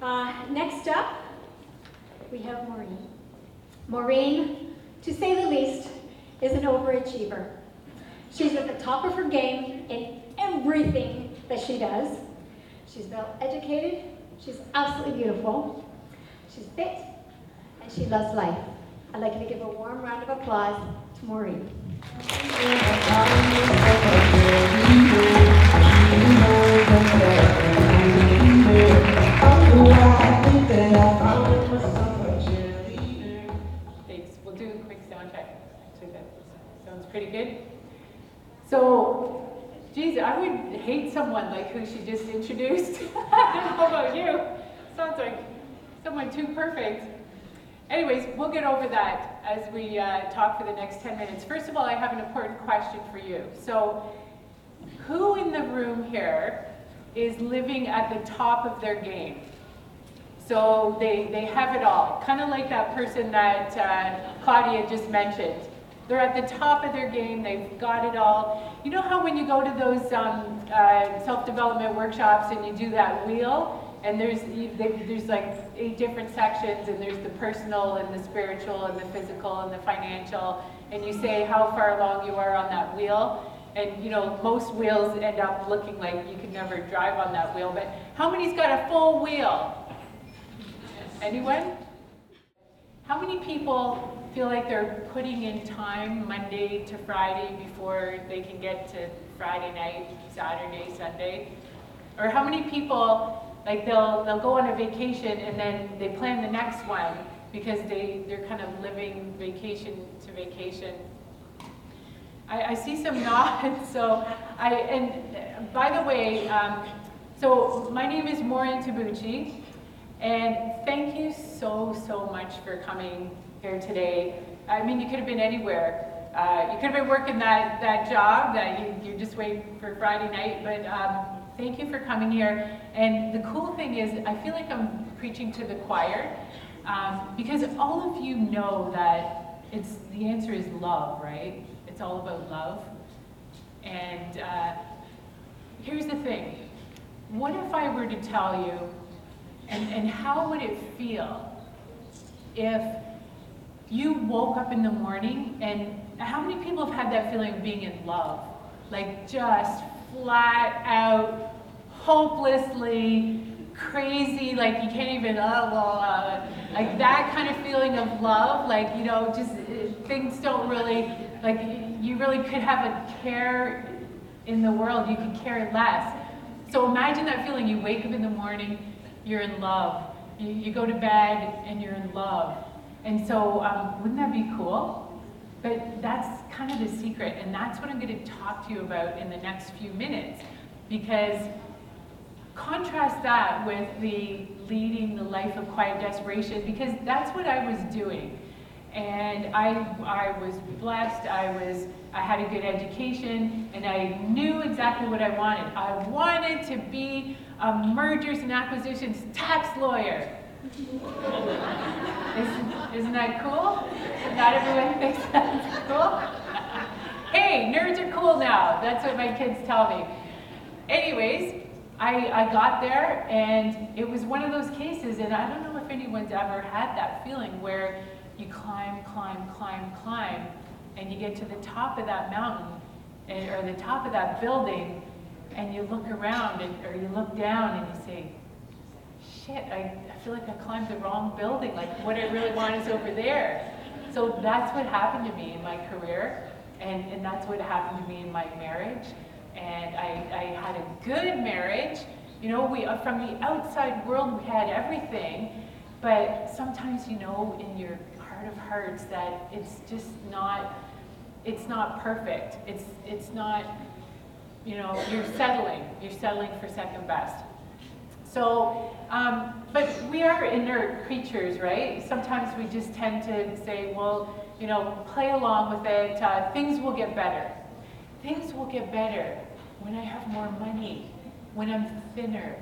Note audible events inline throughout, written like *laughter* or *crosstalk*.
Uh, next up, we have Maureen. Maureen, to say the least, is an overachiever. She's at the top of her game in everything that she does. She's well educated, she's absolutely beautiful, she's fit, and she loves life. I'd like you to give a warm round of applause to Maureen. Pretty good. So, geez, I would hate someone like who she just introduced. *laughs* Know about you. Sounds like someone too perfect. Anyways, we'll get over that as we uh, talk for the next 10 minutes. First of all, I have an important question for you. So, who in the room here is living at the top of their game? So they, they have it all, kind of like that person that uh, Claudia just mentioned. They're at the top of their game, they've got it all. You know how when you go to those um, uh, self-development workshops and you do that wheel, and there's, there's like eight different sections, and there's the personal, and the spiritual, and the physical, and the financial, and you say how far along you are on that wheel, and you know, most wheels end up looking like you could never drive on that wheel, but how many's got a full wheel? Anyone? How many people feel like they're putting in time Monday to Friday before they can get to Friday night, Saturday, Sunday? Or how many people, like they'll, they'll go on a vacation and then they plan the next one because they, they're kind of living vacation to vacation? I, I see some *laughs* nods, so I, and by the way, um, so my name is Maureen Tabuchi, and thank you so, so much for coming here today. I mean, you could have been anywhere. Uh, you could have been working that, that job that you, you just wait for Friday night, but um, thank you for coming here. And the cool thing is, I feel like I'm preaching to the choir um, because all of you know that it's the answer is love, right? It's all about love. And uh, here's the thing what if I were to tell you, and, and how would it feel if you woke up in the morning and how many people have had that feeling of being in love? Like just flat out, hopelessly crazy, like you can't even, uh, blah, like that kind of feeling of love, like, you know, just uh, things don't really, like you really could have a care in the world, you could care less. So imagine that feeling, you wake up in the morning, you're in love. You, you go to bed and you're in love. And so, um, wouldn't that be cool? But that's kind of the secret, and that's what I'm going to talk to you about in the next few minutes. Because contrast that with the leading the life of quiet desperation, because that's what I was doing. And I, I was blessed, I, was, I had a good education, and I knew exactly what I wanted. I wanted to be a mergers and acquisitions tax lawyer. Isn't, isn't that cool? Not everyone thinks that's cool? hey, nerds are cool now. That's what my kids tell me. Anyways, I, I got there and it was one of those cases, and I don't know if anyone's ever had that feeling where you climb, climb, climb, climb, and you get to the top of that mountain and, or the top of that building, and you look around and, or you look down and you say, shit, I, I feel like I climbed the wrong building. Like what I really want is over there. So that's what happened to me in my career, and, and that's what happened to me in my marriage. And I, I had a good marriage. You know, we uh, from the outside world we had everything, but sometimes you know in your heart of hearts that it's just not, it's not perfect. It's it's not, you know, you're settling. You're settling for second best. So, um, but we are inert creatures, right? Sometimes we just tend to say, well, you know, play along with it. Uh, things will get better. Things will get better when I have more money, when I'm thinner,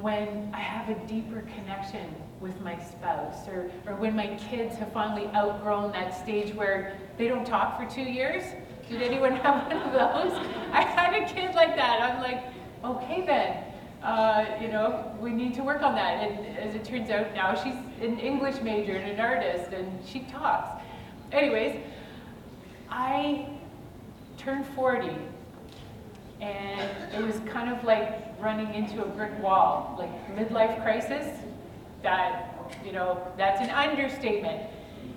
when I have a deeper connection with my spouse, or, or when my kids have finally outgrown that stage where they don't talk for two years. Did anyone *laughs* have one of those? I had a kid like that. I'm like, okay then. Uh, you know, we need to work on that. And as it turns out, now she's an English major and an artist, and she talks. Anyways, I turned 40, and it was kind of like running into a brick wall, like midlife crisis. That, you know, that's an understatement.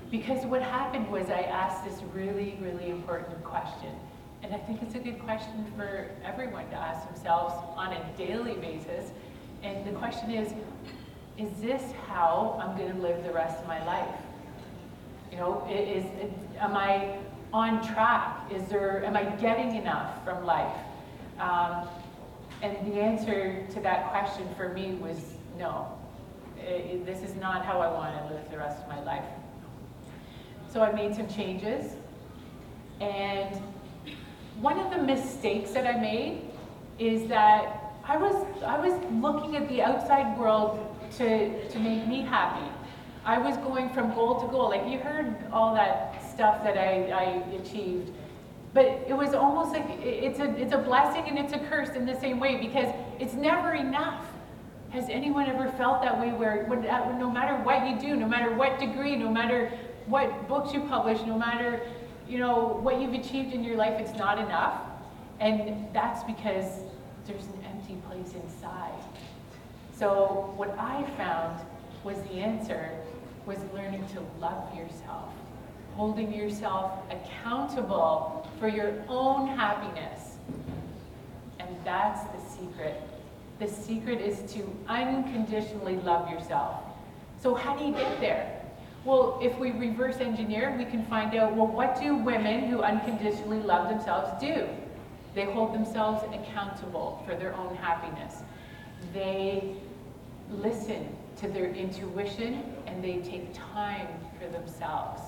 Because what happened was I asked this really, really important question. And I think it's a good question for everyone to ask themselves on a daily basis. And the question is, is this how I'm going to live the rest of my life? You know, i- is, am I on track? Is there, am I getting enough from life? Um, and the answer to that question for me was no. I- I- this is not how I want to live the rest of my life. So I made some changes. And one of the mistakes that I made is that I was, I was looking at the outside world to, to make me happy. I was going from goal to goal. Like you heard all that stuff that I, I achieved. But it was almost like it's a, it's a blessing and it's a curse in the same way because it's never enough. Has anyone ever felt that way where uh, no matter what you do, no matter what degree, no matter what books you publish, no matter you know what you've achieved in your life, it's not enough? And that's because there's an empty place inside. So what I found was the answer was learning to love yourself, holding yourself accountable for your own happiness. And that's the secret. The secret is to unconditionally love yourself. So how do you get there? Well, if we reverse engineer, we can find out, well, what do women who unconditionally love themselves do? They hold themselves accountable for their own happiness. They listen to their intuition and they take time for themselves.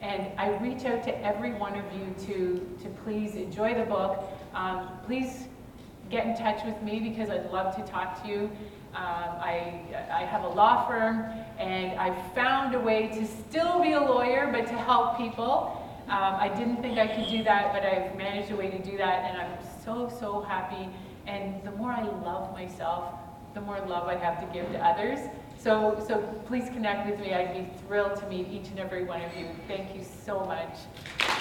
And I reach out to every one of you to, to please enjoy the book. Um, please get in touch with me because I'd love to talk to you. Um, I, I have a law firm and I found a way to still be a lawyer but to help people. Um, I didn't think I could do that, but I've managed a way to do that and I'm so, so happy. And the more I love myself, the more love I have to give to others. So, so please connect with me. I'd be thrilled to meet each and every one of you. Thank you so much.